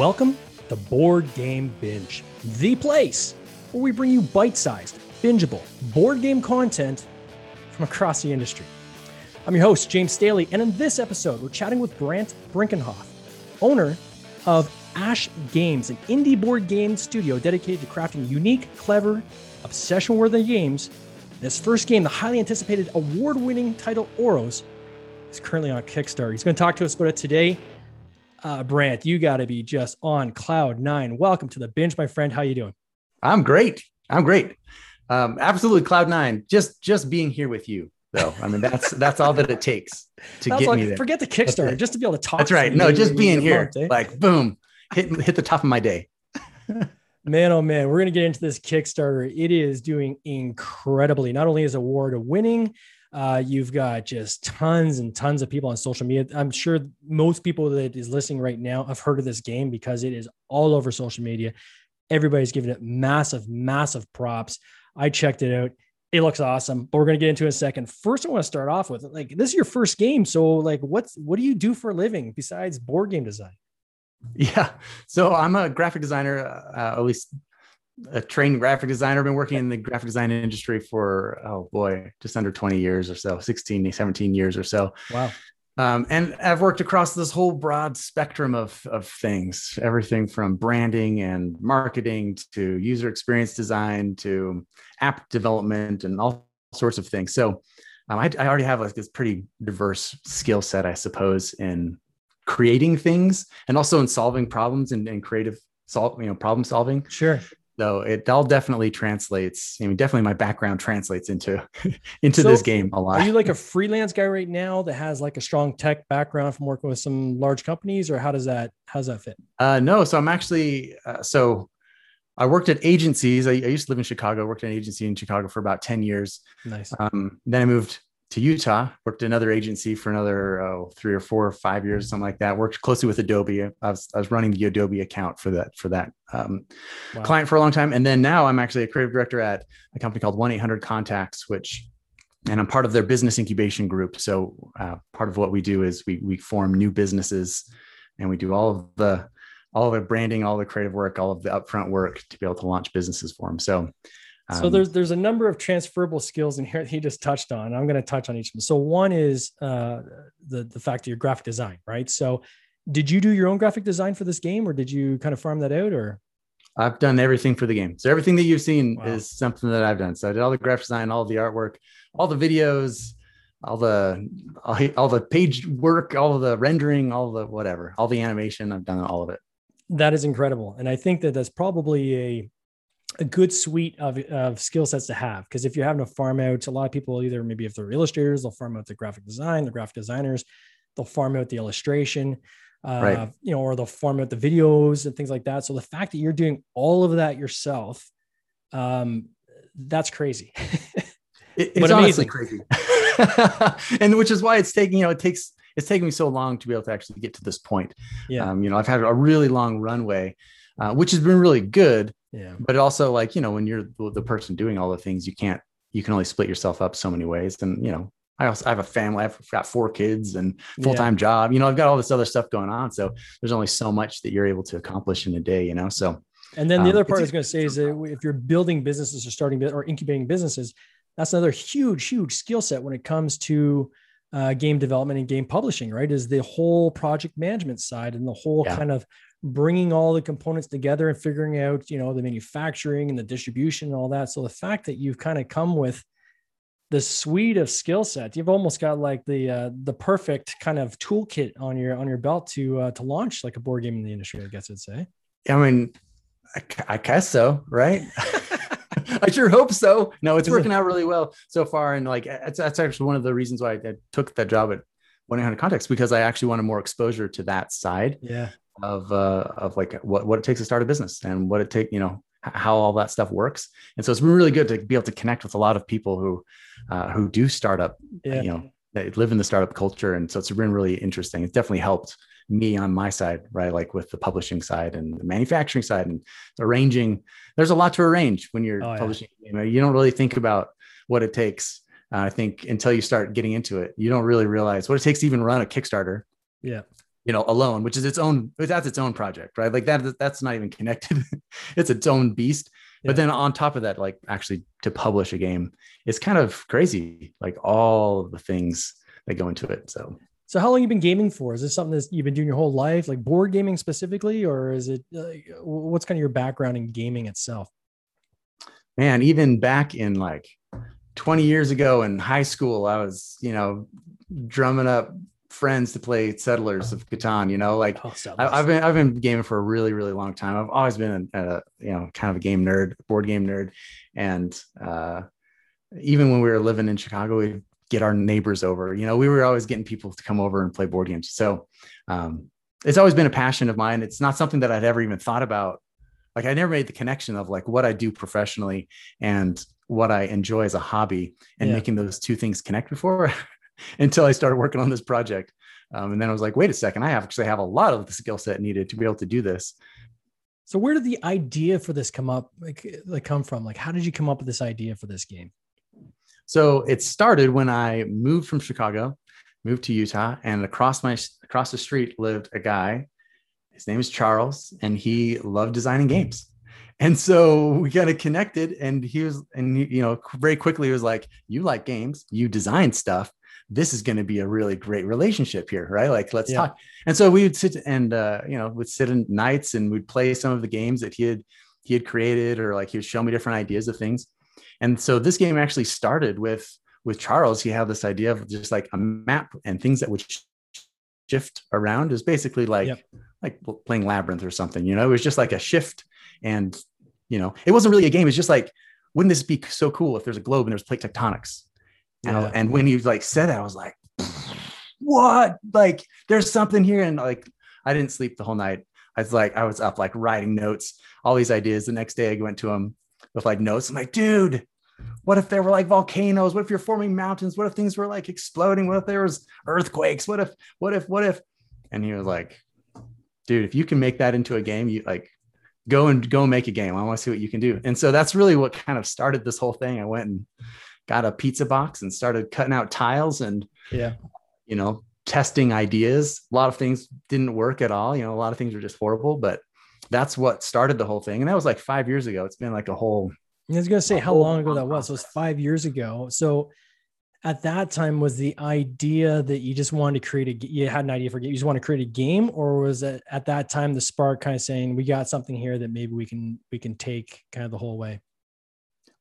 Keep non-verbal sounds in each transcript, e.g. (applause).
Welcome to Board Game Binge, the place where we bring you bite sized, bingeable board game content from across the industry. I'm your host, James Staley, and in this episode, we're chatting with Brant Brinkerhoff, owner of Ash Games, an indie board game studio dedicated to crafting unique, clever, obsession worthy games. This first game, the highly anticipated award winning title Oros, is currently on Kickstarter. He's going to talk to us about it today. Uh, Brant, you got to be just on cloud nine. Welcome to the binge, my friend. How you doing? I'm great. I'm great. Um, absolutely cloud nine. Just just being here with you, though. I mean, that's that's all that it takes to That's get like- me there. Forget the Kickstarter, just to be able to talk. That's right. No, just being here, eh? like boom, hit hit the top of my day. (laughs) Man, oh man, we're gonna get into this Kickstarter. It is doing incredibly. Not only is it award winning, uh, you've got just tons and tons of people on social media. I'm sure most people that is listening right now have heard of this game because it is all over social media. Everybody's giving it massive, massive props. I checked it out. It looks awesome, but we're gonna get into it in a second. First, I want to start off with like this is your first game, so like, what's what do you do for a living besides board game design? (laughs) Yeah. So I'm a graphic designer, uh, at least a trained graphic designer. I've been working in the graphic design industry for, oh boy, just under 20 years or so, 16, 17 years or so. Wow. Um, and I've worked across this whole broad spectrum of, of things, everything from branding and marketing to user experience design to app development and all sorts of things. So um, I, I already have like this pretty diverse skill set, I suppose, in creating things and also in solving problems and, and creative solve, you know, problem solving. Sure. So it all definitely translates. I mean, definitely my background translates into (laughs) into So, this game a lot. Are you like a (laughs) freelance guy right now that has like a strong tech background from working with some large companies, or how does that how does that fit? Uh, no, so I'm actually uh, so I worked at agencies. I, I used to live in Chicago. Worked at an agency in Chicago for about ten years. Nice. Um, then I moved to Utah. Worked another agency for another oh, three or four or five years, something like that. Worked closely with Adobe. I was I was running the Adobe account for that for that um, Wow. client for a long time, and then now I'm actually a creative director at a company called One Eight Hundred Contacts, which and I'm part of their business incubation group. So uh, part of what we do is we we form new businesses, and we do all of the all the branding, all the creative work, all of the upfront work to be able to launch businesses for them. So, so um, there's there's a number of transferable skills in here that he just touched on. I'm going to touch on each of them. So one is uh, the the fact of your graphic design, right? So did you do your own graphic design for this game, or did you kind of farm that out, or I've done everything for the game. So everything that you've seen Wow. is something that I've done. So I did all the graphic design, all the artwork, all the videos, all the all, all the page work, all the rendering, all the whatever, all the animation. I've done all of it. that is incredible and i think that that's probably a a good suite of, of skill sets to have because if you're having to farm out a lot of people either maybe if they're illustrators they'll farm out the graphic design the graphic designers they'll farm out the illustration uh, Right. you know or they'll farm out the videos and things like that so the fact that you're doing all of that yourself um that's crazy It- (laughs) it's honestly crazy, (laughs) and which is why it's taking you know it takes it's taking me so long to be able to actually get to this point. yeah Um, you know, I've had a really long runway, uh, which has been really good. Yeah But also, like you know, when you're the, person doing all the things, you can't you can only split yourself up so many ways. And you know, I also I have a family. I've got four kids and full time job. You know, I've got all this other stuff going on. So there's only so much that you're able to accomplish in a day. You know, so And then the Um, other part I was going to say is that if you're building businesses or starting or incubating businesses, that's another huge, huge skill set when it comes to uh, game development and game publishing, right? Is the whole project management side and the whole Yeah. kind of bringing all the components together and figuring out, you know, the manufacturing and the distribution and all that. So the fact that you've kind of come with the suite of skill sets, you've almost got like the uh, the perfect kind of toolkit on your on your belt to uh, to launch like a board game in the industry. I guess I'd say. I mean, I, I guess so, right? (laughs) I sure hope so. No, it's (laughs) working out really well so far, and like that's, that's actually one of the reasons why I took that job at One Eight Hundred Contacts because I actually wanted more exposure to that side Yeah. Of uh, of like what what it takes to start a business and what it take you know how all that stuff works. And so it's been really good to be able to connect with a lot of people who uh, who do startup, Yeah. you know, that live in the startup culture, and so it's been really interesting. It's definitely helped me on my side, right? Like with the publishing side and the manufacturing side and arranging. There's a lot to arrange when you're Oh, yeah. publishing. You know, you don't really think about what it takes. Uh, I think until you start getting into it, you don't really realize what it takes to even run a Kickstarter. Yeah. You know, alone, which is its own, that's its own project, right? Like that, that's not even connected. (laughs) it's its own beast. Yeah. But then on top of that, like actually to publish a game, it's kind of crazy, like all the things that go into it. So, so how long you been gaming for? Is this something that you've been doing your whole life, like board gaming specifically, or is it uh, what's kind of your background in gaming itself? Man, even back in like 20 years ago in high school, I was, you know, drumming up friends to play Settlers of Catan. You know, like oh, I, have been I've been gaming for a really really long time. I've always been a, a, you know kind of a game nerd, board game nerd, and uh, even when we were living in Chicago, we get our neighbors over. You know, we were always getting people to come over and play board games. So um, it's always been a passion of mine. It's not something that I'd ever even thought about. Like I never made the connection of like what I do professionally and what I enjoy as a hobby and yeah. making those two things connect before. (laughs) (laughs) until I started working on this project. Um, and then I was like, wait a second, I actually have a lot of the skill set needed to be able to do this. So where did the idea for this come up, like, like come from? Like, how did you come up with this idea for this game? So it started when I moved from Chicago, moved to Utah, and across my across the street lived a guy. His name is Charles, and he loved designing games. And so we kind of connected, and he was, and he, you know, very quickly he was like, "You like games? You design stuff this is going to be a really great relationship here, right? Like, let's yeah. talk. And so we would sit and uh, you know would sit in nights and we'd play some of the games that he had he had created, or like he would show me different ideas of things. And so this game actually started with with Charles. He had this idea of just like a map and things that would shift around. Is basically like yep. like playing labyrinth or something. You know, it was just like a shift, and you know, it wasn't really a game. It's just like, wouldn't this be so cool if there's a globe and there's plate tectonics? Yeah. And, and when he like said that, I was like, what? Like, there's something here. And like, I didn't sleep the whole night. I was like, I was up like writing notes, all these ideas. The next day I went to him with like notes. I'm like, dude, what if there were like volcanoes? What if you're forming mountains? What if things were like exploding? What if there was earthquakes? What if, what if, what if? And he was like, dude, if you can make that into a game, you like go and go make a game. I want to see what you can do. And so that's really what kind of started this whole thing. I went and got a pizza box and started cutting out tiles and yeah. you know testing ideas. A lot of things didn't work at all. You know a lot of things were just horrible but that's what started the whole thing. And that was like five years ago. It's been like a whole i was going to say how long ago that was? so it was five years ago. So at that time was the idea that you just wanted to create a you had an idea for you just want to create a game? Or was it at that time the spark kind of saying we got something here that maybe we can we can take kind of the whole way?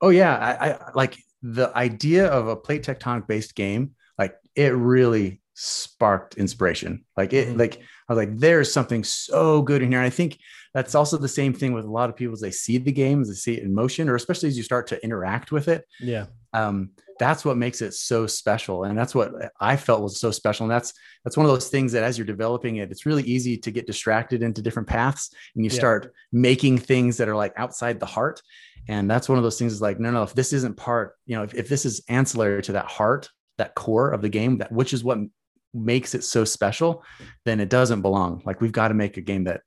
Oh yeah. I, I like the idea of a plate tectonic based game, like it really sparked inspiration. Like it, mm-hmm. like I was like, there's something so good in here. And I think that's also the same thing with a lot of people as they see the game, as they see it in motion, or especially as you start to interact with it. Yeah. Um, that's what makes it so special. And that's what I felt was so special. And that's that's one of those things that as you're developing it, it's really easy to get distracted into different paths and you yeah. start making things that are like outside the heart. And that's one of those things is like, no, no, if this isn't part, you know, if, if this is ancillary to that heart, that core of the game, that which is what makes it so special, then it doesn't belong. Like we've got to make a game that,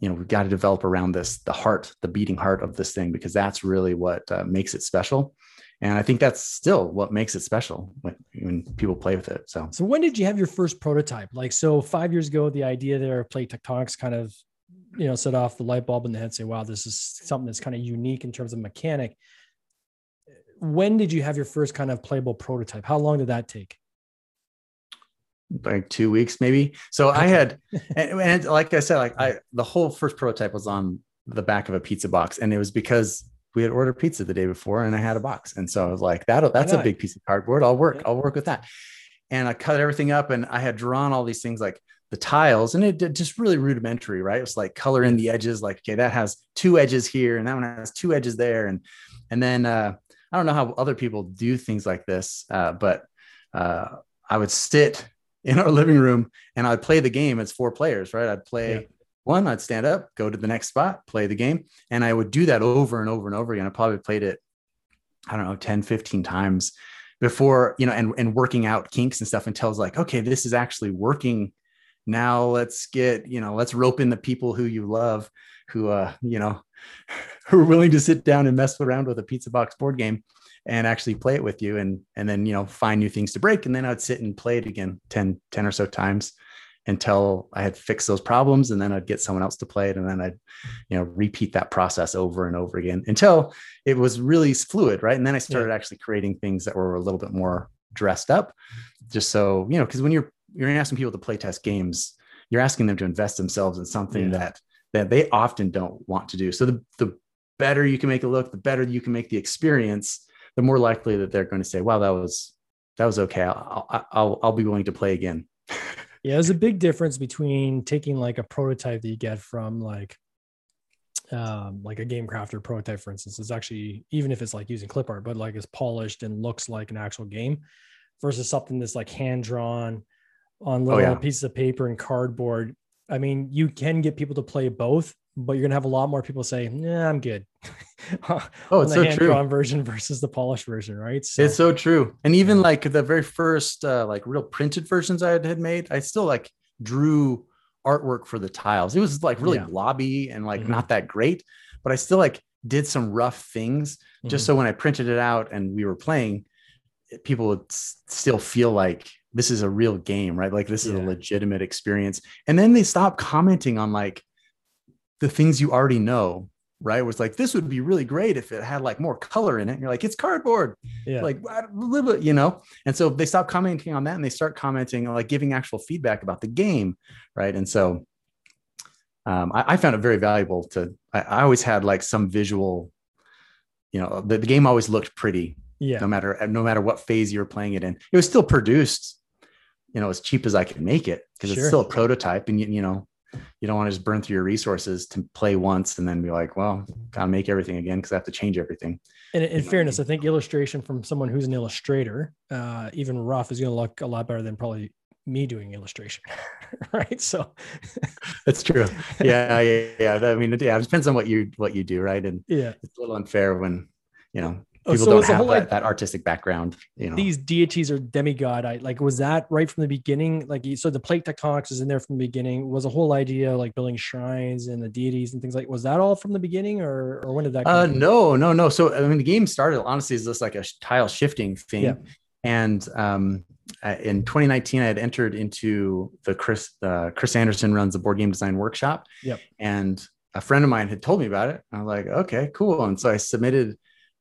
you know, we've got to develop around this, the heart, the beating heart of this thing, because that's really what uh, makes it special. And I think that's still what makes it special when, when people play with it. So, so when did you have your first prototype? Like, so five years ago, the idea there of plate tectonics kind of you know set off the light bulb in the head say wow this is something that's kind of unique in terms of mechanic. When did you have your first kind of playable prototype? How long did that take? Like two weeks maybe? So i had (laughs) and, and, like i said like i the whole first prototype was on the back of a pizza box and it was because we had ordered pizza the day before and i had a box. And so i was like that that's a big piece of cardboard. I'll work i'll work with that. And i cut everything up and i had drawn all these things like the tiles and it, just really rudimentary right? It's like color in the edges like okay that has two edges here and that one has two edges there and and then uh, i don't know how other people do things like this uh, but uh, i would sit in our living room and i'd play the game as four players right? I'd play yeah. one i'd stand up go to the next spot play the game and i would do that over and over and over again. I probably played it i don't know 10 15 times before you know and, and working out kinks and stuff until it's like okay this is actually working now let's get you know let's rope in the people who you love who uh you know (laughs) who are willing to sit down and mess around with a pizza box board game and actually play it with you and and then you know find new things to break and then i'd sit and play it again 10 10 or so times until I had fixed those problems, and then I'd get someone else to play it, and then I'd, you know, repeat that process over and over again until it was really fluid, right? And then I started yeah. actually creating things that were a little bit more dressed up, just so you know, because when you're you're asking people to play test games, you're asking them to invest themselves in something yeah. that that they often don't want to do. So the the better you can make it look, the better you can make the experience, the more likely that they're going to say, "Wow, that was that was okay. I'll I'll I'll be willing to play again." (laughs) Yeah, there's a big difference between taking like a prototype that you get from like um, like a game crafter prototype, for instance, is actually even if it's like using clip art, but like it's polished and looks like an actual game versus something that's like hand drawn on little oh, yeah. pieces of paper and cardboard. I mean, you can get people to play both, but you're gonna have a lot more people say, "Yeah, I'm good." (laughs) oh, it's so true. On version versus the polished version, right? So, it's so true. And even like the very first uh, like real printed versions I had made, I still like drew artwork for the tiles. It was like really yeah. blobby and like mm-hmm. not that great, but I still like did some rough things mm-hmm. just so when I printed it out and we were playing, people would s- still feel like this is a real game, right? Like this is yeah. a legitimate experience. And then they stop commenting on like the things you already know right? It was like this would be really great if it had like more color in it. And you're like, it's cardboard, yeah. Like a little bit, you know. And so they stop commenting on that, and they start commenting, like giving actual feedback about the game, right? And so um, I, I, found it very valuable to. I, I, always had like some visual, you know, the, the game always looked pretty. Yeah. No matter no matter what phase you were playing it in, it was still produced, you know, as cheap as I could make it because sure. it's still a prototype, and you, you know you don't want to just burn through your resources to play once and then be like, well, gotta make everything again because I have to change everything. And in fairness, I think illustration from someone who's an illustrator, uh, even rough, is going to look a lot better than probably me doing illustration, (laughs) right? So (laughs) that's true. Yeah, yeah, yeah. I mean, yeah, it depends on what you what you do, right? And yeah, it's a little unfair when you know Oh, people so don't have that, like, that, artistic background you know. These deities are demigod i like was that right from the beginning? Like so the plate tectonics is in there from the beginning. Was a whole idea like building shrines and the deities and things like was that all from the beginning or or when did that uh no no no. So i mean the game started honestly is just like a tile shifting thing. Yeah. and um in 2019 i had entered into the chris uh, chris anderson runs a board game design workshop. Yep. and a friend of mine had told me about it. I was like okay cool. And so i submitted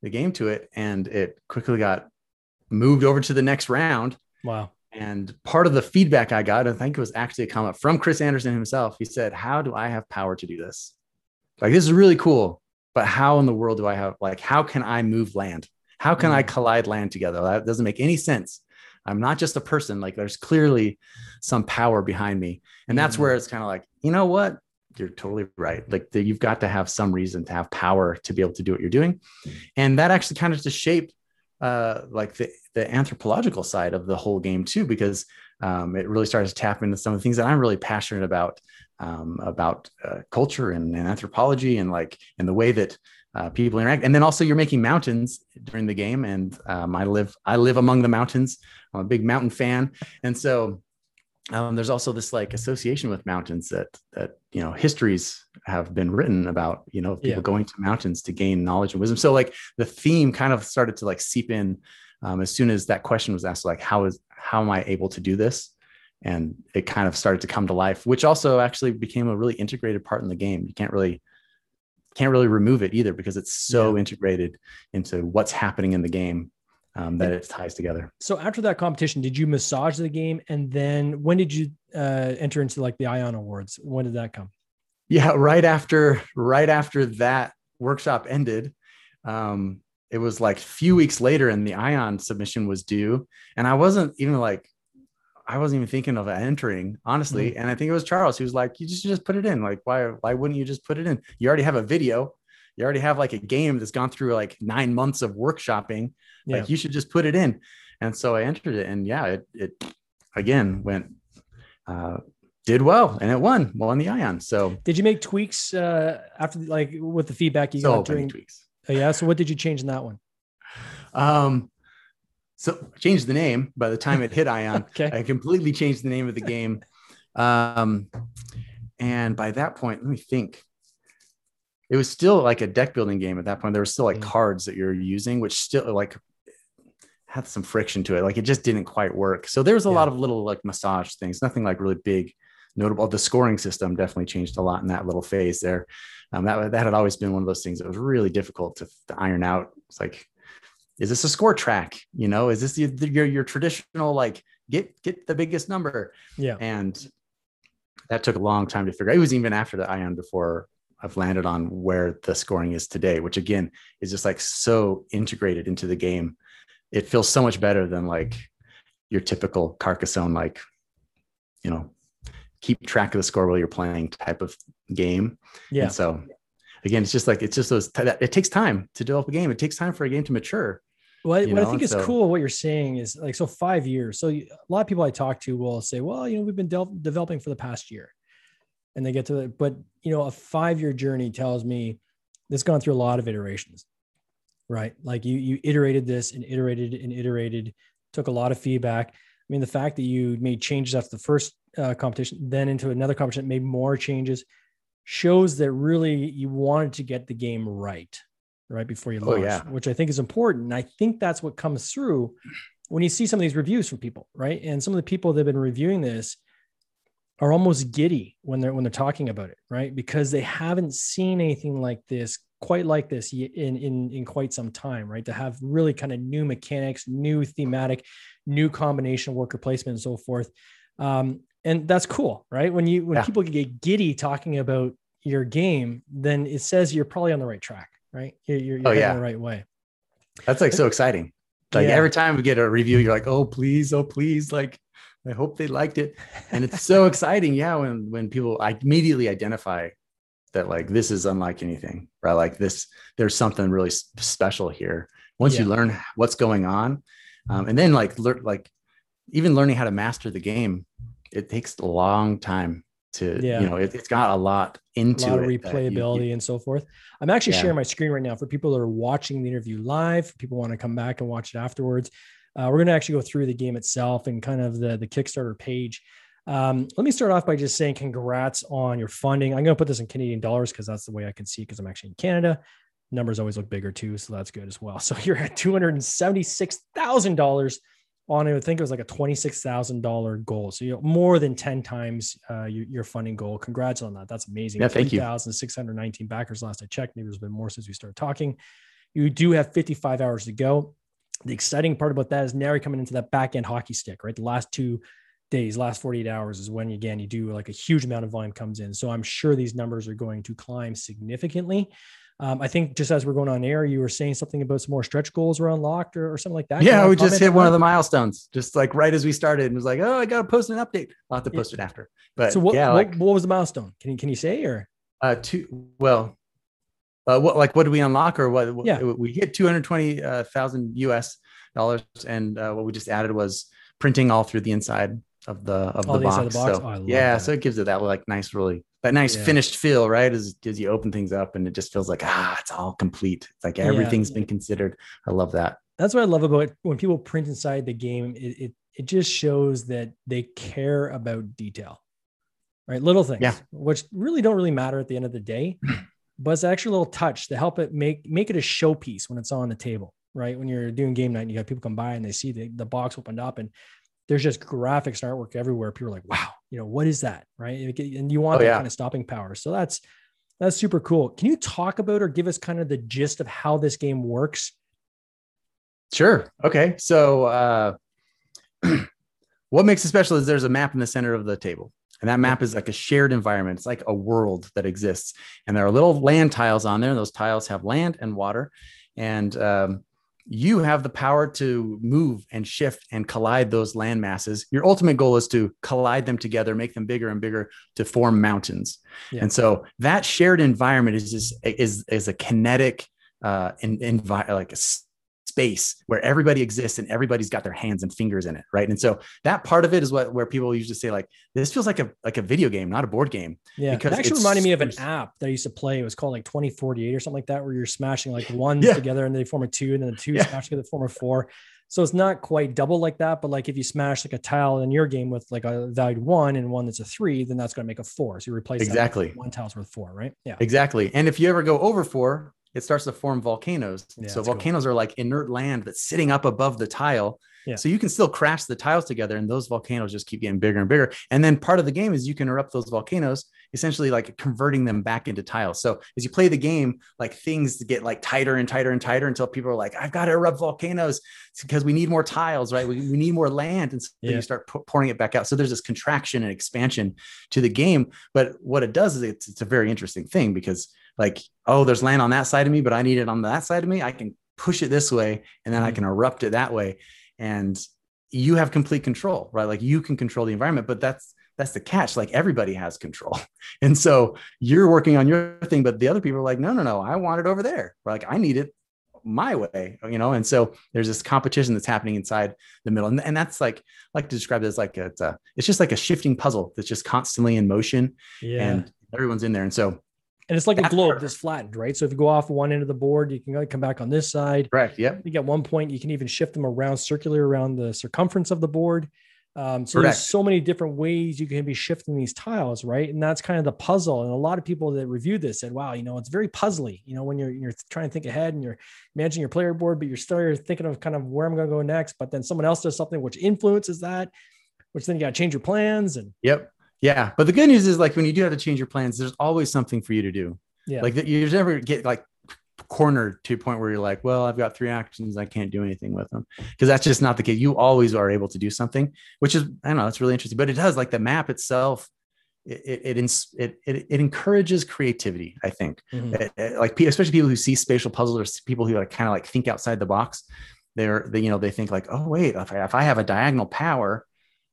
the game to it and it quickly got moved over to the next round. Wow. And part of the feedback I got, I think it was actually a comment from Chris Anderson himself. He said, How do I have power to do this? Like, this is really cool, but how in the world do I have, like, how can I move land? How can mm. I collide land together? That doesn't make any sense. I'm not just a person. Like, there's clearly some power behind me. And that's mm. where it's kind of like, you know what? You're totally right. Like the, you've got to have some reason to have power to be able to do what you're doing, and that actually kind of to shape uh, like the the anthropological side of the whole game too, because um, it really started to tap into some of the things that I'm really passionate about um, about uh, culture and, and, anthropology and like and the way that uh, people interact. And then also you're making mountains during the game, and um, I live I live among the mountains. I'm a big mountain fan, and so um, there's also this like association with mountains that that you know histories have been written about you know people yeah. going to mountains to gain knowledge and wisdom so like the theme kind of started to like seep in um, as soon as that question was asked like how is how am i able to do this and it kind of started to come to life which also actually became a really integrated part in the game you can't really can't really remove it either because it's so yeah. integrated into what's happening in the game um, that it ties together. So after that competition, did you massage the game, and then when did you uh, enter into like the Ion Awards? When did that come? Yeah, right after right after that workshop ended, um, it was like a few weeks later, and the Ion submission was due, and I wasn't even like. I wasn't even thinking of entering, honestly. Mm-hmm. And I think it was Charles who was like, "You just just put it in. Like, why why wouldn't you just put it in? You already have a video. You already have like a game that's gone through like nine months of workshopping yeah. Like you should just put it in. And so I entered it, and yeah, it it again went uh, did well, and it won won the Ion. So did you make tweaks uh, after like with the feedback you got? so got tweaks? Oh, yeah. So what did you change in that one? Um, so changed the name by the time it hit (laughs) Ion. okay. I completely changed the name of the game. Um, and by that point, let me think it was still like a deck building game at that point. There were still like mm. cards that you're using, which still like had some friction to it. Like it just didn't quite work. So there was a yeah. lot of little like massage things, nothing like really big notable. The scoring system definitely changed a lot in that little phase there. Um, that that had always been one of those things that was really difficult to, to iron out. It's like, is this a score track? You know, is this the, the, your your traditional like get get the biggest number? Yeah, and that took a long time to figure. out. It was even after the Ion before I've landed on where the scoring is today, which again is just like so integrated into the game. It feels so much better than like your typical Carcassonne, like, you know, keep track of the score while you're playing type of game. Yeah. And so again, it's just like, it's just those, it takes time to develop a game. It takes time for a game to mature. Well, what know? I think is so, cool, what you're saying is like, so five years. So a lot of people I talk to will say, well, you know, we've been de- developing for the past year and they get to it. But, you know, a five year journey tells me this gone through a lot of iterations, right? Like you, you iterated this and iterated and iterated, took a lot of feedback. I mean, the fact that you made changes after the first uh, competition, then into another competition, made more changes, shows that really you wanted to get the game right, right before you launch, oh, yeah. which I think is important. And I think that's what comes through when you see some of these reviews from people, right? And some of the people that have been reviewing this are almost giddy when they're when they're talking about it, right? Because they haven't seen anything like this, quite like this in in in quite some time, right? To have really kind of new mechanics, new thematic, new combination worker placement, and so forth. Um, and that's cool, right? When you when yeah. people get giddy talking about your game, then it says you're probably on the right track, right? You're, you're, you're oh, yeah. the right way. That's like so exciting. Like yeah. every time we get a review, you're like, oh please, oh please, like I hope they liked it. And it's (laughs) so exciting, yeah, when when people I immediately identify that like this is unlike anything, right? Like this, there's something really special here. Once yeah. you learn what's going on, um, and then like learn like even learning how to master the game it takes a long time to yeah. you know it, has got a lot into a lot of replayability you, you, and so forth i'm actually yeah. sharing my screen right now for people that are watching the interview live people want to come back and watch it afterwards uh, we're going to actually go through the game itself and kind of the the kickstarter page um, let me start off by just saying congrats on your funding i'm going to put this in canadian dollars because that's the way i can see because i'm actually in canada numbers always look bigger too so that's good as well (laughs) so you're at $276000 on I think it was like a $26,000 goal. So, you know, more than 10 times uh, your, your, funding goal. Congrats on that. That's amazing. Yeah, thank 3, you. 3,619 backers last I checked. Maybe there's been more since we started talking. You do have 55 hours to go. The exciting part about that is now you're coming into that back end hockey stick, right? The last two days, last 48 hours is when, again, you do like a huge amount of volume comes in. So I'm sure these numbers are going to climb significantly. Um, I think just as we're going on air, you were saying something about some more stretch goals were unlocked or, or something like that. Yeah, we just hit one that? of the milestones, just like right as we started, and was like, "Oh, I got to post an update." I'll have to post yeah. it after. But so, what, yeah, what, like, what was the milestone? Can you can you say or? Uh, two. Well, uh, what like what did we unlock or what? Yeah, we hit two hundred twenty thousand US dollars, and uh, what we just added was printing all through the inside of the of the box. The box. So, oh, yeah, that. so it gives it that like nice, really that nice yeah. finished feel, right? As, as you open things up and it just feels like, ah, it's all complete. It's like everything's yeah. been considered. I love that. That's what I love about it. when people print inside the game. It, it, it just shows that they care about detail, right? Little things, yeah. which really don't really matter at the end of the day, (clears throat) but it's actually a little touch to help it make, make it a showpiece when it's on the table, right? When you're doing game night and you have people come by and they see the, the box opened up and there's just graphics and artwork everywhere. People are like, wow, you know, what is that? Right. And you want oh, that yeah. kind of stopping power. So that's, that's super cool. Can you talk about or give us kind of the gist of how this game works? Sure. Okay. So, uh, (clears throat) what makes it special is there's a map in the center of the table. And that map is like a shared environment. It's like a world that exists. And there are little land tiles on there. And those tiles have land and water. And um, you have the power to move and shift and collide those land masses. Your ultimate goal is to collide them together, make them bigger and bigger to form mountains. Yeah. And so that shared environment is just, is is a kinetic uh, in, envi- like a space where everybody exists and everybody's got their hands and fingers in it right and so that part of it is what where people usually say like this feels like a like a video game not a board game yeah because it actually reminded me of an app that i used to play it was called like 2048 or something like that where you're smashing like (laughs) ones yeah. together and they form a two and then the two yeah. smash together form a four so it's not quite double like that, but like if you smash like a tile in your game with like a valued one and one that's a three, then that's going to make a four. So you replace exactly one tile's worth four, right? Yeah, exactly. And if you ever go over four, it starts to form volcanoes. Yeah, so volcanoes cool. are like inert land that's sitting up above the tile. Yeah. So you can still crash the tiles together and those volcanoes just keep getting bigger and bigger. And then part of the game is you can erupt those volcanoes, essentially like converting them back into tiles. So as you play the game, like things get like tighter and tighter and tighter until people are like, I've got to erupt volcanoes because we need more tiles, right? We, we need more land. And so Yeah. you start pou- pouring it back out. So there's this contraction and expansion to the game. But what it does is it's, it's a very interesting thing because like, oh, there's land on that side of me, but I need it on that side of me. I can push it this way and then I Mhm. can erupt it that way. And you have complete control, right? Like you can control the environment, but that's that's the catch. Like everybody has control. (laughs) And so you're working on your thing, but the other people are like, no, no, no, I want it over there. Or like I need it my way, you know? And so there's this competition that's happening inside the middle. And, and that's like, I like to describe it as like, it's, a, it's just like a shifting puzzle that's just constantly in motion Yeah. and everyone's in there. And so, And it's like a globe that's flattened, right? So if you go off one end of the board, you can come back on this side. correct. Yep. I think at one point you can even shift them around circular around the circumference of the board. Um, so Correct. there's so many different ways you can be shifting these tiles, right? And that's kind of the puzzle. And a lot of people that reviewed this said, "Wow, you know, it's very puzzly. You know, when you're you're trying to think ahead and you're managing your player board, but you're still you're thinking of kind of where I'm going to go next. But then someone else does something which influences that, which then you got to change your plans. And Yep. Yeah. But the good news is like when you do have to change your plans, there's always something for you to do. yeah, Like that you never get like cornered to a point where you're like, well, I've got three actions, I can't do anything with them. Because that's just not the case. You always are able to do something, which is I don't know, it's really interesting. But it does like the map itself, it it it, it, it, encourages creativity, I think. Mhm. It- it- like especially people who see spatial puzzles or people who like kind of like think outside the box. They're they, you know, they think like, oh wait, if I, if I have a diagonal power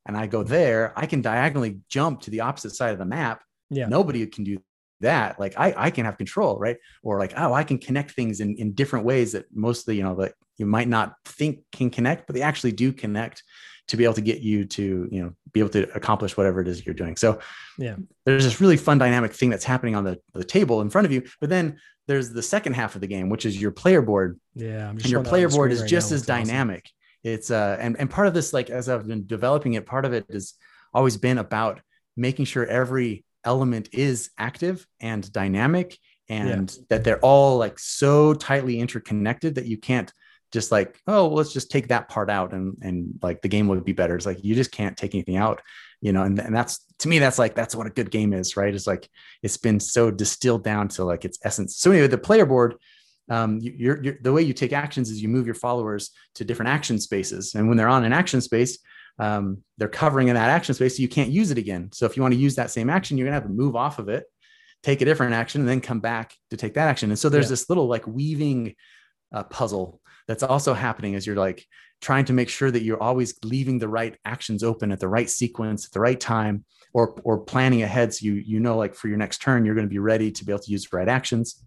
and I go there, I can diagonally jump to the opposite side of the map yeah, nobody can do that like i i can have control right or like oh i can connect things in in different ways that mostly you know that you might not think can connect but they actually do connect to be able to get you to you know be able to accomplish whatever it is you're doing so Yeah. there's this really fun dynamic thing that's happening on the, the table in front of you but then there's the second half of the game which is your player board yeah. And your showing that on player board is right just as dynamic. awesome. It's uh and, and part of this like as i've been developing it part of it has always been about making sure every element is active and dynamic and that they're all like so tightly interconnected that you can't just like oh well, let's just take that part out and and like the game would be better. It's like you just can't take anything out you know and, and that's to me that's like that's what a good game is right? It's like it's been so distilled down to like its essence. So anyway the player board um, you, you're, you're the way you take actions is you move your followers to different action spaces. And when they're on an action space um, they're covering in that action space so you can't use it again. So if you want to use that same action you're going to have to move off of it take a different action and then come back to take that action. And so there's Yeah. this little like weaving uh, puzzle that's also happening as you're like trying to make sure that you're always leaving the right actions open at the right sequence at the right time or or planning ahead so you you know like for your next turn you're going to be ready to be able to use the right actions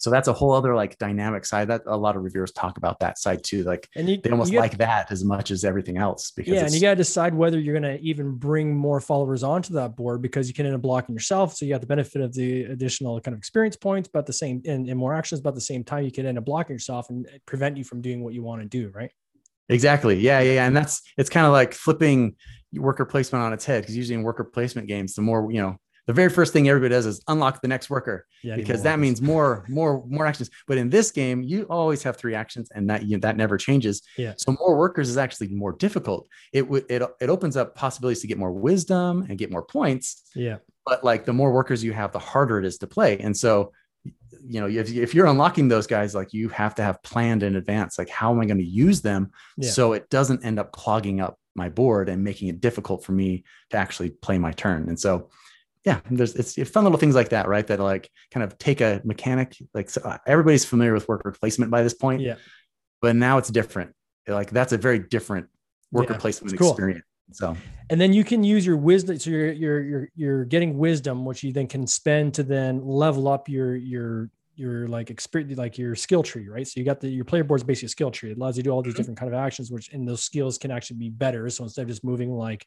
so that's a whole other like dynamic side that a lot of reviewers talk about that side too like And you, they almost you got- like that as much as everything else because yeah, and you got to decide whether you're going to even bring more followers onto that board because you can end up blocking yourself. So you have the benefit of the additional kind of experience points, but the same and, and more actions, but at the same time, you can end up blocking yourself and prevent you from doing what you want to do. Right. Exactly. Yeah, yeah, yeah. And that's it's kind of like flipping worker placement on its head because usually in worker placement games, the more you know, the very first thing everybody does is unlock the next worker Yeah. Because that means more, more, more actions. But in this game, you always have three actions, and that you that never changes. Yeah. So more workers is actually more difficult. It would it it opens up possibilities to get more wisdom and get more points. Yeah. But like the more workers you have, the harder it is to play. And so you know if, if you're unlocking those guys like you have to have planned in advance like how am i going to use them Yeah. so it doesn't end up clogging up my board and making it difficult for me to actually play my turn and so yeah there's it's, it's fun little things like that right that like kind of take a mechanic like so uh, everybody's familiar with worker placement by this point Yeah. but now it's different like that's a very different worker Yeah, placement cool. experience so And then you can use your wisdom. So you're you're you're you're getting wisdom, which you then can spend to then level up your your your like experience, like your skill tree, right? So you got the your player board is basically a skill tree. It allows you to do all these Mhm. different kind of actions, which and those skills can actually be better. So instead of just moving like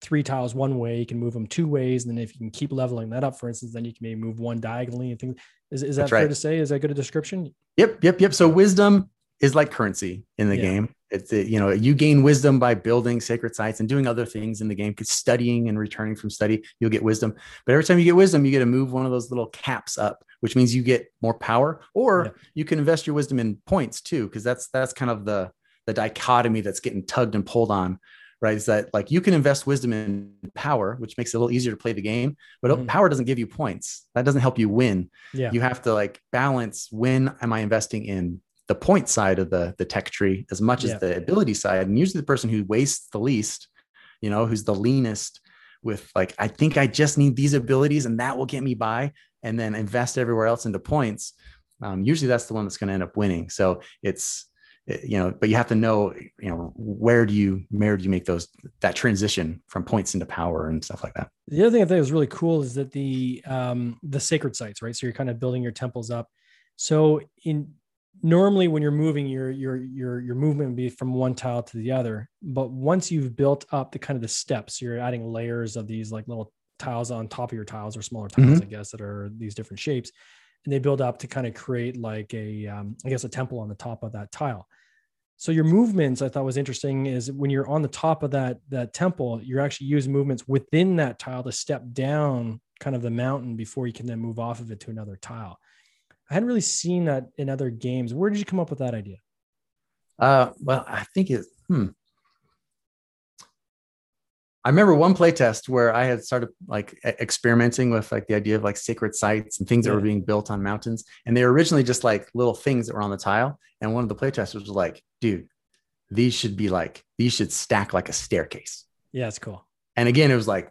three tiles one way, you can move them two ways. And then if you can keep leveling that up, for instance, then you can maybe move one diagonally and things. Is, is that That's fair right. to say? Is that good a description? Yep, yep, yep. So wisdom is like currency in the Yeah. game. It's it, you know you gain wisdom by building sacred sites and doing other things in the game. Because studying and returning from study, you'll get wisdom. But every time you get wisdom, you get to move one of those little caps up, which means you get more power. Or Yeah. you can invest your wisdom in points too, because that's that's kind of the the dichotomy that's getting tugged and pulled on right is that like you can invest wisdom in power which makes it a little easier to play the game but mm-hmm. power doesn't give you points that doesn't help you win yeah. you have to like balance when am i investing in the point side of the the tech tree as much yeah. as the ability side and usually the person who wastes the least you know who's the leanest with like i think i just need these abilities and that will get me by and then invest everywhere else into points um, usually that's the one that's going to end up winning so it's you know but you have to know you know where do you where do you make those that transition from points into power and stuff like that? The other thing i think was really cool is that the um the sacred sites right? So you're kind of building your temples up. So in normally when you're moving your your your your movement would be from one tile to the other. But once you've built up the kind of the steps you're adding layers of these like little tiles on top of your tiles or smaller tiles mm-hmm. i guess that are these different shapes. And they build up to kind of create like a um, I guess a temple on the top of that tile so your movements i thought was interesting is when you're on the top of that that temple you're actually using movements within that tile to step down kind of the mountain before you can then move off of it to another tile. I hadn't really seen that in other games. Where did you come up with that idea? Uh well i think it hmm I remember one playtest where I had started like experimenting with like the idea of like sacred sites and things yeah. that were being built on mountains. And they were originally just like little things that were on the tile. And one of the playtesters was like, dude, these should be like, these should stack like a staircase. Yeah, it's cool. And again, it was like,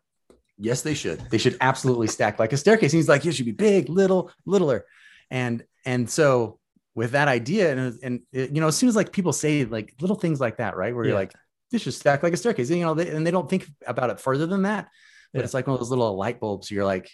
yes, they should. They should absolutely stack like a staircase. And he's like, it should be big, little, littler. And and so with that idea, and and you know, as soon as like people say like little things like that, right? Where yeah. you're like, this should stack like a staircase. You know, they, and they don't think about it further than that. But yeah. it's like one of those little light bulbs. You're like,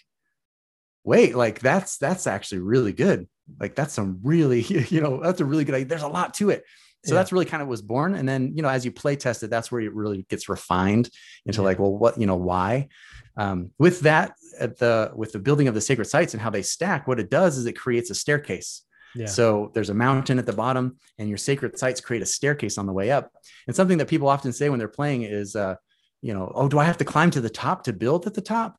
wait, like that's that's actually really good. Like that's some really, (laughs) you know, that's a really good idea. There's a lot to it. So yeah. that's really kind of was born. And then, you know, as you play test it, that's where it really gets refined into yeah. like, well, what, you know, why? Um, with that, at the with the building of the sacred sites and how they stack, what it does is it creates a staircase. Yeah. So there's a mountain at the bottom, and your sacred sites create a staircase on the way up. And something that people often say when they're playing is, uh, you know, oh, do I have to climb to the top to build at the top?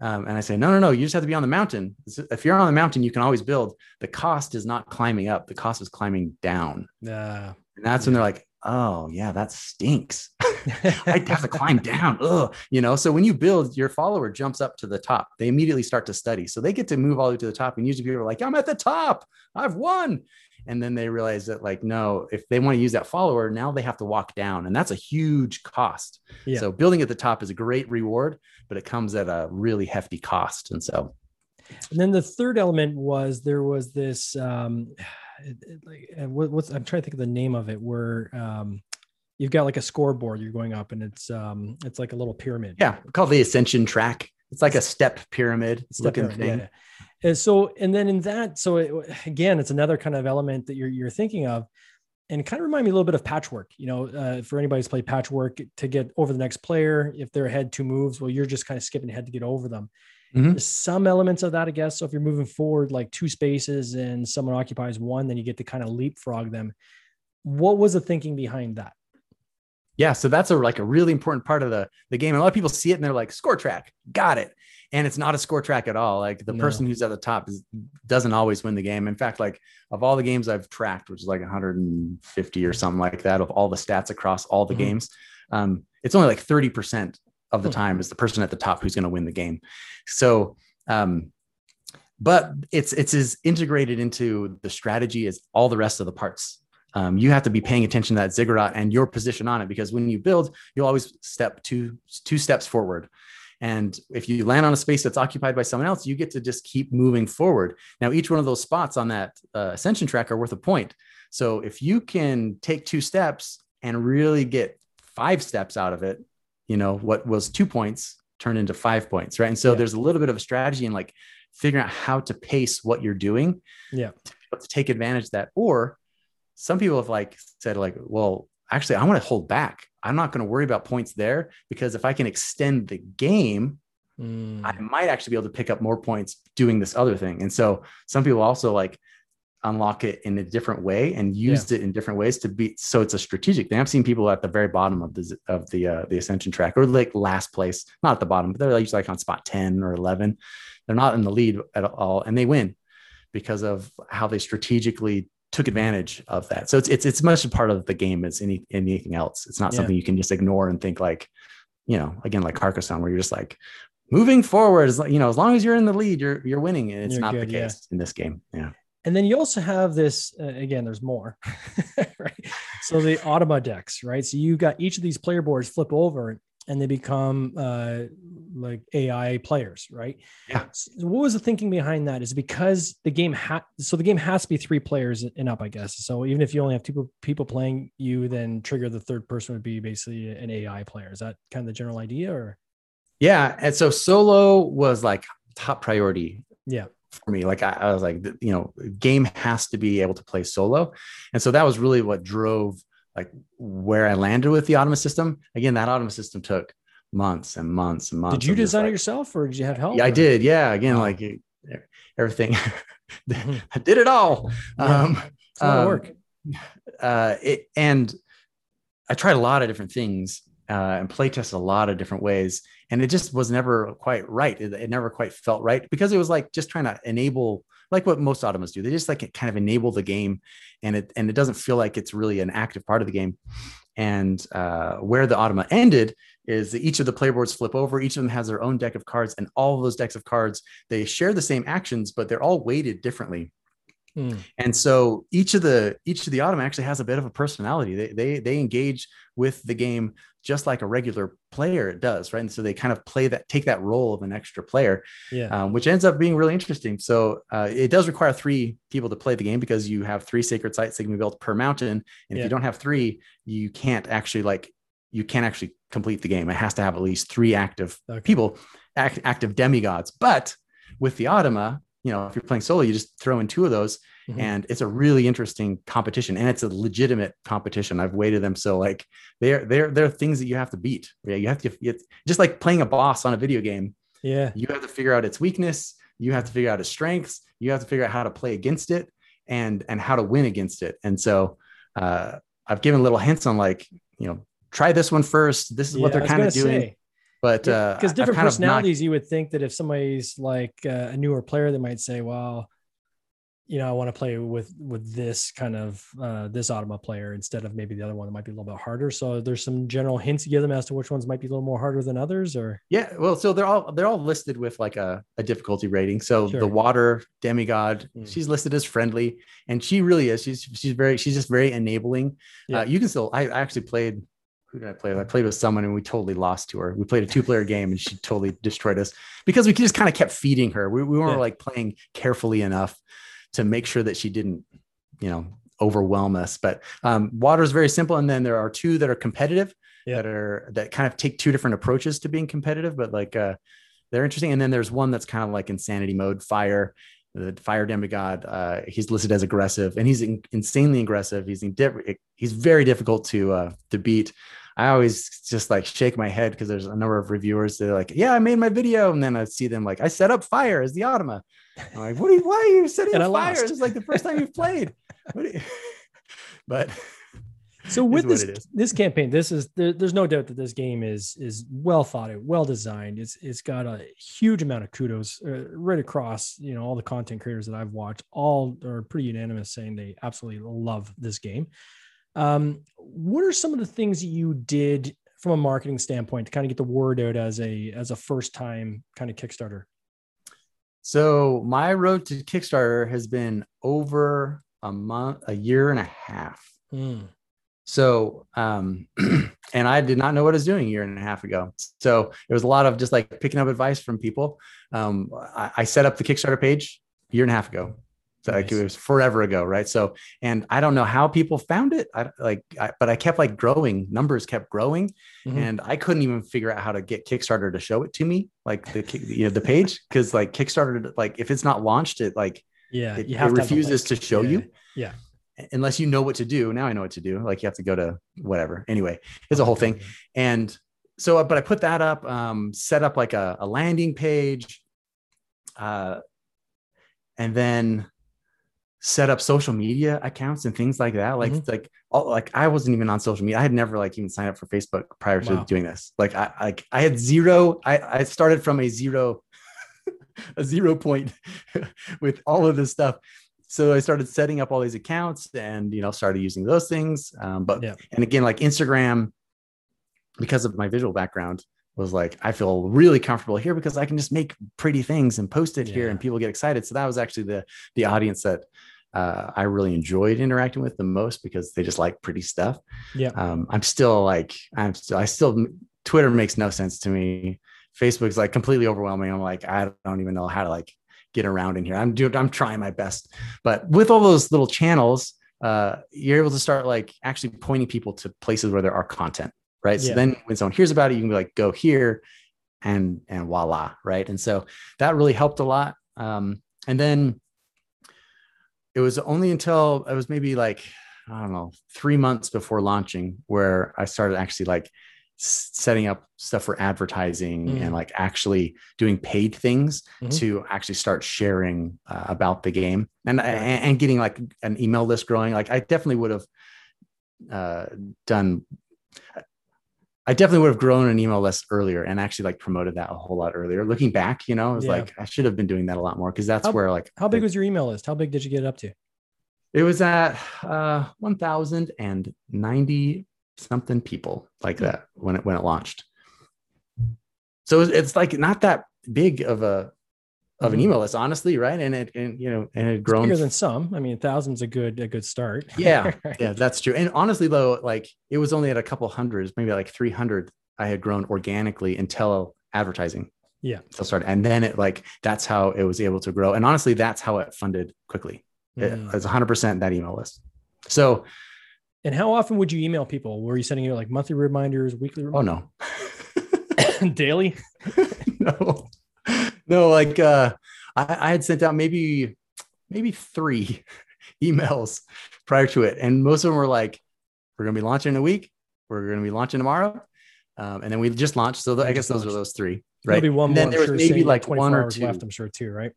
Um, and I say, no, no, no, you just have to be on the mountain. If you're on the mountain, you can always build. The cost is not climbing up, the cost is climbing down. Yeah. And that's yeah. when they're like, oh, yeah, that stinks. (laughs) (laughs) I have to climb down. Ugh. You know, so when you build, your follower jumps up to the top. They immediately start to study. So they get to move all the way to the top. And usually people are like, I'm at the top. I've won. And then they realize that, like, no, if they want to use that follower, now they have to walk down. And that's a huge cost. Yeah. So building at the top is a great reward, but it comes at a really hefty cost. And so and then the third element was there was this um (sighs) like what's I'm trying to think of the name of it where um you've got like a scoreboard you're going up and it's um it's like a little pyramid. Yeah called the ascension track. It's like a step pyramid step looking pyramid, thing. yeah. and so and then in that so it, again it's another kind of element that you're you're thinking of and kind of remind me a little bit of patchwork you know uh, for anybody who's played patchwork to get over the next player if they're ahead two moves well you're just kind of skipping ahead to get over them. Mm-hmm. some elements of that i guess so if you're moving forward like two spaces and someone occupies one then you get to kind of leapfrog them. What was the thinking behind that yeah, so that's a like a really important part of the the game. a lot of people see it and they're like, score track, got it. And it's not a score track at all. Like the no. person who's at the top is, doesn't always win the game. In fact, like of all the games I've tracked, which is like 150 or something like that, of all the stats across all the mm-hmm. games, um, it's only like 30% of the hmm. time is the person at the top who's going to win the game. So, um, but it's it's as integrated into the strategy as all the rest of the parts um, you have to be paying attention to that ziggurat and your position on it because when you build, you'll always step two two steps forward. And if you land on a space that's occupied by someone else, you get to just keep moving forward. Now, each one of those spots on that uh, ascension track are worth a point. So if you can take two steps and really get five steps out of it, you know, what was two points turn into five points, right? And so yeah. there's a little bit of a strategy in like figuring out how to pace what you're doing. Yeah. To, to take advantage of that. Or some people have like said like well actually i want to hold back i'm not going to worry about points there because if i can extend the game mm. i might actually be able to pick up more points doing this other thing and so some people also like unlock it in a different way and used yeah. it in different ways to be so it's a strategic thing i've seen people at the very bottom of the of the uh, the ascension track or like last place not at the bottom but they're usually like on spot 10 or 11 they're not in the lead at all and they win because of how they strategically took advantage of that. So it's it's it's much a part of the game as any anything else. It's not Yeah. something you can just ignore and think like, you know, again like Carcassonne, where you're just like moving forward. As you know, as long as you're in the lead, you're you're winning. And it's You're not good, the yeah. case in this game. Yeah. And then you also have this uh, again. There's more, (laughs) right? So the Automa decks, right? So you've got each of these player boards flip over, and they become uh, like AI players, right? Yeah. So what was the thinking behind that? Is because the game had so the game has to be three players and up, I guess. So even if you only have two people people playing, you then trigger the third person would be basically an AI player. Is that kind of the general idea, or Yeah. And so solo was like top priority yeah, for me. Like I, I was like, you know, game has to be able to play solo. And so that was really what drove like where I landed with the Automa system. Again, that Automa system took months and months and months. did you of design it yourself, or did you have help? Yeah, I did. Yeah. Again, like everything. (laughs) Mhm. I did it all. Yeah. Um, It's a lot of um, work. uh, it, and I tried a lot of different things uh, and play tested a lot of different ways, and it just was never quite right. It, it never quite felt right because it was like just trying to enable, like what most automas do. They just like kind of enable the game, and it and it doesn't feel like it's really an active part of the game. And uh, where the automa ended is that each of the playboards flip over. Each of them has their own deck of cards, and all of those decks of cards they share the same actions, but they're all weighted differently Mm. and so each of the each of the automa actually has a bit of a personality they they they engage with the game just like a regular player it does right? And so they kind of play that take that role of an extra player Yeah. um, which ends up being really interesting. So uh, it does require three people to play the game because you have three sacred sites that can be built per mountain. And if you don't have three you can't actually like you can't actually complete the game. It has to have at least three active Okay. people act, active demigods. But with the automa you know if you're playing solo you just throw in two of those Mhm. and it's a really interesting competition and it's a legitimate competition i've weighted them so like they're they're they're things that you have to beat yeah you have to it's just like playing a boss on a video game yeah. you have to figure out its weakness you have to figure out its strengths you have to figure out how to play against it and and how to win against it and so uh i've given little hints on like you know try this one first this is what Yeah, I they're kind of doing say. but uh because I've different of not- personalities you would think that if somebody's like uh, a newer player they might say well you know i want to play with with this kind of uh, this automa player instead of maybe the other one that might be a little bit harder so there's some general hints you give them as to which ones might be a little more harder than others or Yeah, well, so they're all they're all listed with like a, a difficulty rating. So Sure. the water demigod, Mm. she's listed as friendly, and she really is. She's she's very she's just very enabling. Yeah. Uh, you can still. I I actually played. Who did I play? with? I played with someone, and we totally lost to her. We played a two player (laughs) game, and she totally destroyed us because we just kind of kept feeding her. We we weren't Yeah. like playing carefully enough to make sure that she didn't, you know, overwhelm us. But um, water is very simple, and then there are two that are competitive Yeah. that are that kind of take two different approaches to being competitive, but like uh, they're interesting. And then there's one that's kind of like insanity mode, fire. The fire demigod, uh, he's listed as aggressive, and he's in- insanely aggressive. He's in he's very difficult to uh, to beat. I always just like shake my head because there's a number of reviewers that are like, "Yeah, I made my video," and then I see them like, "I set up fire as the Automa." I'm like, "What? Are you, why are you setting up fire? It's like the first time you've played." What you- (laughs) but so (laughs) with this this campaign this is there, there's no doubt that this game is is well thought out well designed it's it's got a huge amount of kudos uh, right across you know all the content creators that i've watched all are pretty unanimous saying they absolutely love this game um what are some of the things you did from a marketing standpoint to kind of get the word out as a as a first time kind of kickstarter So my road to Kickstarter has been over a month, a year and a half. Hmm. So, um, (clears throat) and I did not know what I was doing a year and a half ago. So it was a lot of just like picking up advice from people. Um, I, I set up the Kickstarter page a year and a half ago. Like Nice. it was forever ago, right? So, and I don't know how people found it. I like, I, but I kept like growing. Numbers kept growing, Mhm. and I couldn't even figure out how to get Kickstarter to show it to me, like the you know the page, because like Kickstarter, like if it's not launched, it like yeah it, it to refuses to show Yeah, you yeah unless you know what to do. Now I know what to do. Like you have to go to whatever. Anyway, it's a whole thing. And so, but I put that up, um, set up like a, a landing page, uh, and then set up social media accounts and things like that. Like, Mhm. like, all, like I wasn't even on social media. I had never like even signed up for Facebook prior to Wow. doing this. Like I, like I had zero, I, I started from a zero, (laughs) a zero point (laughs) with all of this stuff. so I started setting up all these accounts and you know started using those things. Um, but Yeah. and again, like Instagram, because of my visual background, was like I feel really comfortable here because I can just make pretty things and post it here, and people get excited. So that was actually the the audience that uh, I really enjoyed interacting with the most because they just like pretty stuff. Yeah. Um, I'm still like I'm still I still Twitter makes no sense to me. Facebook's like completely overwhelming. I'm like I don't even know how to like get around in here. I'm doing I'm trying my best, but with all those little channels, uh, you're able to start like actually pointing people to places where there are content, right? So then when someone hears about it, you can be like go here, and and voila, right? And so that really helped a lot. Um, and then it was only until it was maybe like I don't know three months before launching where I started actually like setting up stuff for advertising Mm. and like actually doing paid things Mhm. to actually start sharing uh, about the game and, Right. and and getting like an email list growing like I definitely would have uh, done I definitely would have grown an email list earlier and actually like promoted that a whole lot earlier. Looking back, you know, it was Yeah. like I should have been doing that a lot more because that's How- where like How big was your email list? How big did you get it up to? it was at uh 1090 something people like Hmm. that when it when it launched. So it's like not that big of a of an Mhm. email list, honestly, right? And it and you know and it It's grown bigger than some. I mean, thousand's a good a good start. (laughs) yeah yeah that's true and honestly though like it was only at a couple hundreds maybe like 300 i had grown organically until advertising Yeah. so started and then it like that's how it was able to grow and honestly that's how it funded quickly it Mm. was 100% that email list so And how often would you email people? Were you sending out like monthly reminders, weekly oh no (laughs) (laughs) daily? no no like uh I, I had sent out maybe maybe three (laughs) emails prior to it and most of them were like we're going to be launching in a week we're going to be launching tomorrow um, and then we just launched so th- We i guess those are those three There'll right be one and more. then I'm there was sure, maybe like one or two left. I'm sure too, right?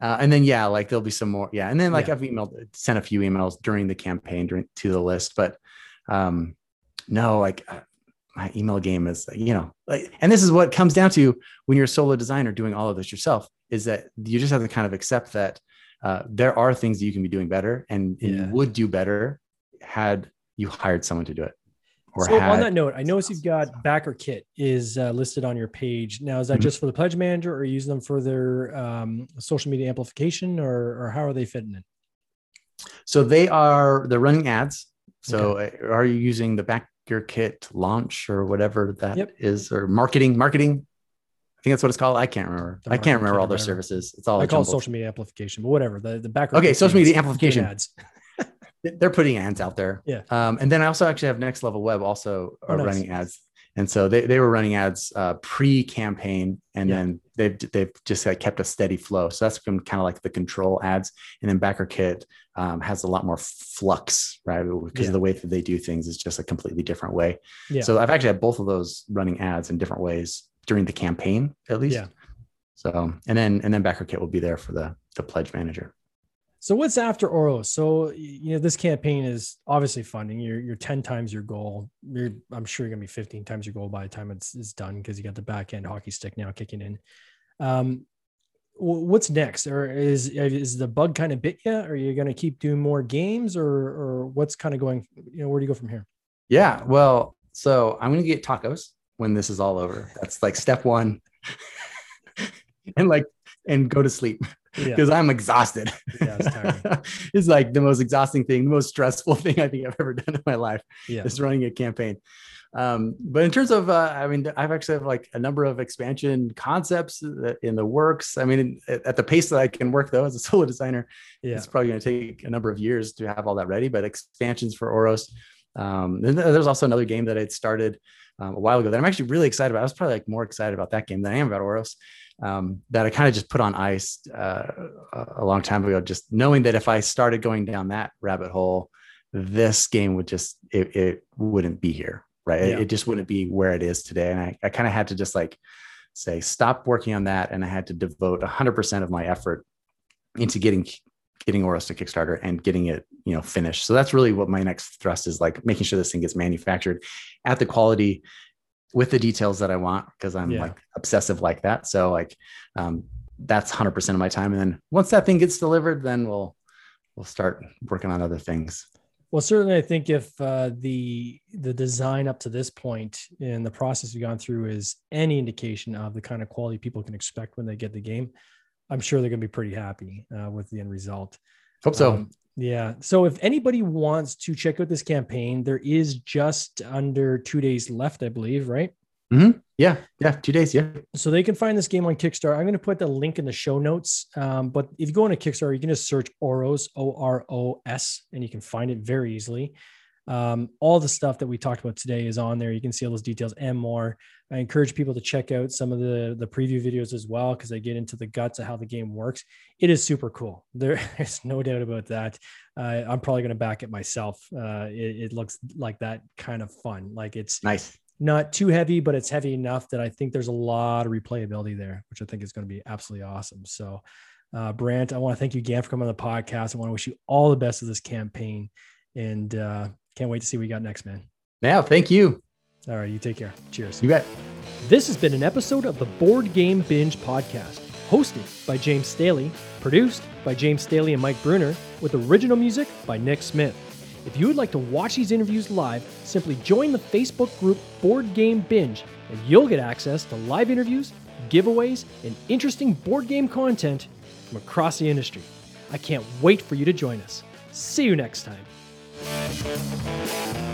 uh, and then yeah like there'll be some more yeah and then like Yeah. i've emailed sent a few emails during the campaign during to the list but um no like uh, my email game is you know like and this is what comes down to when you're a solo designer doing all of this yourself is that you just have to kind of accept that uh, there are things that you can be doing better and, Yeah. you would do better had you hired someone to do it or so on that note, I notice you've got backer kit is uh, listed on your page. Now, is that Mhm. just for the pledge manager, or are you using them for their um, social media amplification, or, or how are they fitting in? so they are they're running ads so uh, are you using the backer kit launch or whatever that is, Yep. or marketing marketing i think that's what it's called i can't remember The i can't remember all their whatever. services it's all I call social media amplification, but whatever. The the backer. Okay, social media amplification. Ads. (laughs) they're putting ads out there. Yeah. Um, and then I also actually have Next Level Web also Oh, are nice. running ads. And so they, they were running ads uh, pre-campaign, and Yeah. then they've they've just like kept a steady flow. So that's been kind of like the control ads. And then Backer Kit um, has a lot more flux, right? Because Yeah. of the way that they do things is just a completely different way. Yeah. So I've actually had both of those running ads in different ways during the campaign, at least. Yeah. So and then and then Backer Kit will be there for the the pledge manager. So what's after Oros? So you know this campaign is obviously funding. You're you're ten times your goal. You're I'm sure you're gonna be fifteen times your goal by the time it's, it's done because you got the back end hockey stick now kicking in. Um, what's next? Or is is the bug kind of bit yet? Are you gonna keep doing more games, or or what's kind of going? You know, where do you go from here? Yeah. Well, so I'm gonna get tacos when this is all over. That's like step one. (laughs) and like and go to sleep Yeah, because I'm exhausted. Yeah, it's (laughs) it's like the most exhausting thing, the most stressful (laughs) thing I think I've ever done in my life yeah, is running a campaign. Um, but in terms of, uh, I mean, I've actually have like a number of expansion concepts in the works. I mean, at, at the pace that I can work though, as a (laughs) solo designer, yeah. it's probably going to take a number of years to have all that ready. But expansions for Oros. Um, there's also another game that I'd started um, a while ago that I'm actually really excited about. I was probably like more excited about that game than I am about Oros. Um, that I kind of just put on ice uh, a- long time ago, just knowing that if I started going down that rabbit hole, this game would just it, it wouldn't be here, right? It- Yeah. It, just wouldn't be where it is today. And I, I kind of had to just like say stop working on that, and I had to devote 100% of my effort into getting getting Oros to Kickstarter and getting it, you know, finished. So that's really what my next thrust is like making sure this thing gets manufactured at the quality with the details that I want because I'm Yeah. like obsessive like that. So like um, that's 100% of my time. And then once that thing gets delivered, then we'll we'll start working on other things. Well, certainly, I think if uh, the the design up to this point in the process we've gone through is any indication of the kind of quality people can expect when they get the game, I'm sure they're going to be pretty happy uh, with the end result. Hope so. Um, yeah. So if anybody wants to check out this campaign, there is just under two days left, I believe, right? Mm-hmm. Yeah, yeah, two days. Yeah. So they can find this game on Kickstarter. I'm going to put the link in the show notes. Um, but if you go on a Kickstarter, you can just search Oros, O R O S, and you can find it very easily. Um, all the stuff that we talked about today is on there. You can see all those details and more. I encourage people to check out some of the the preview videos as well because they get into the guts of how the game works. It is super cool. (laughs) There is no doubt about that. Uh, I'm probably going to back it myself. Uh, it, it, looks like that kind of fun. Like it's nice not too heavy, but it's heavy enough that I think there's a lot of replayability there, which I think is going to be absolutely awesome. So, uh, Brandt, I want to thank you again for coming on the podcast. I want to wish you all the best of this campaign and uh, can't wait to see what we got next, man. Yeah, thank you. All right, you take care. Cheers. You bet. This has been an episode of the Board Game Binge podcast, hosted by James Staley, produced by James Staley and Mike Bruner, with original music by Nick Smith. If you would like to watch these interviews live, simply join the Facebook group Board Game Binge, and you'll get access to live interviews, giveaways, and interesting board game content from across the industry. I can't wait for you to join us. See you next time. Música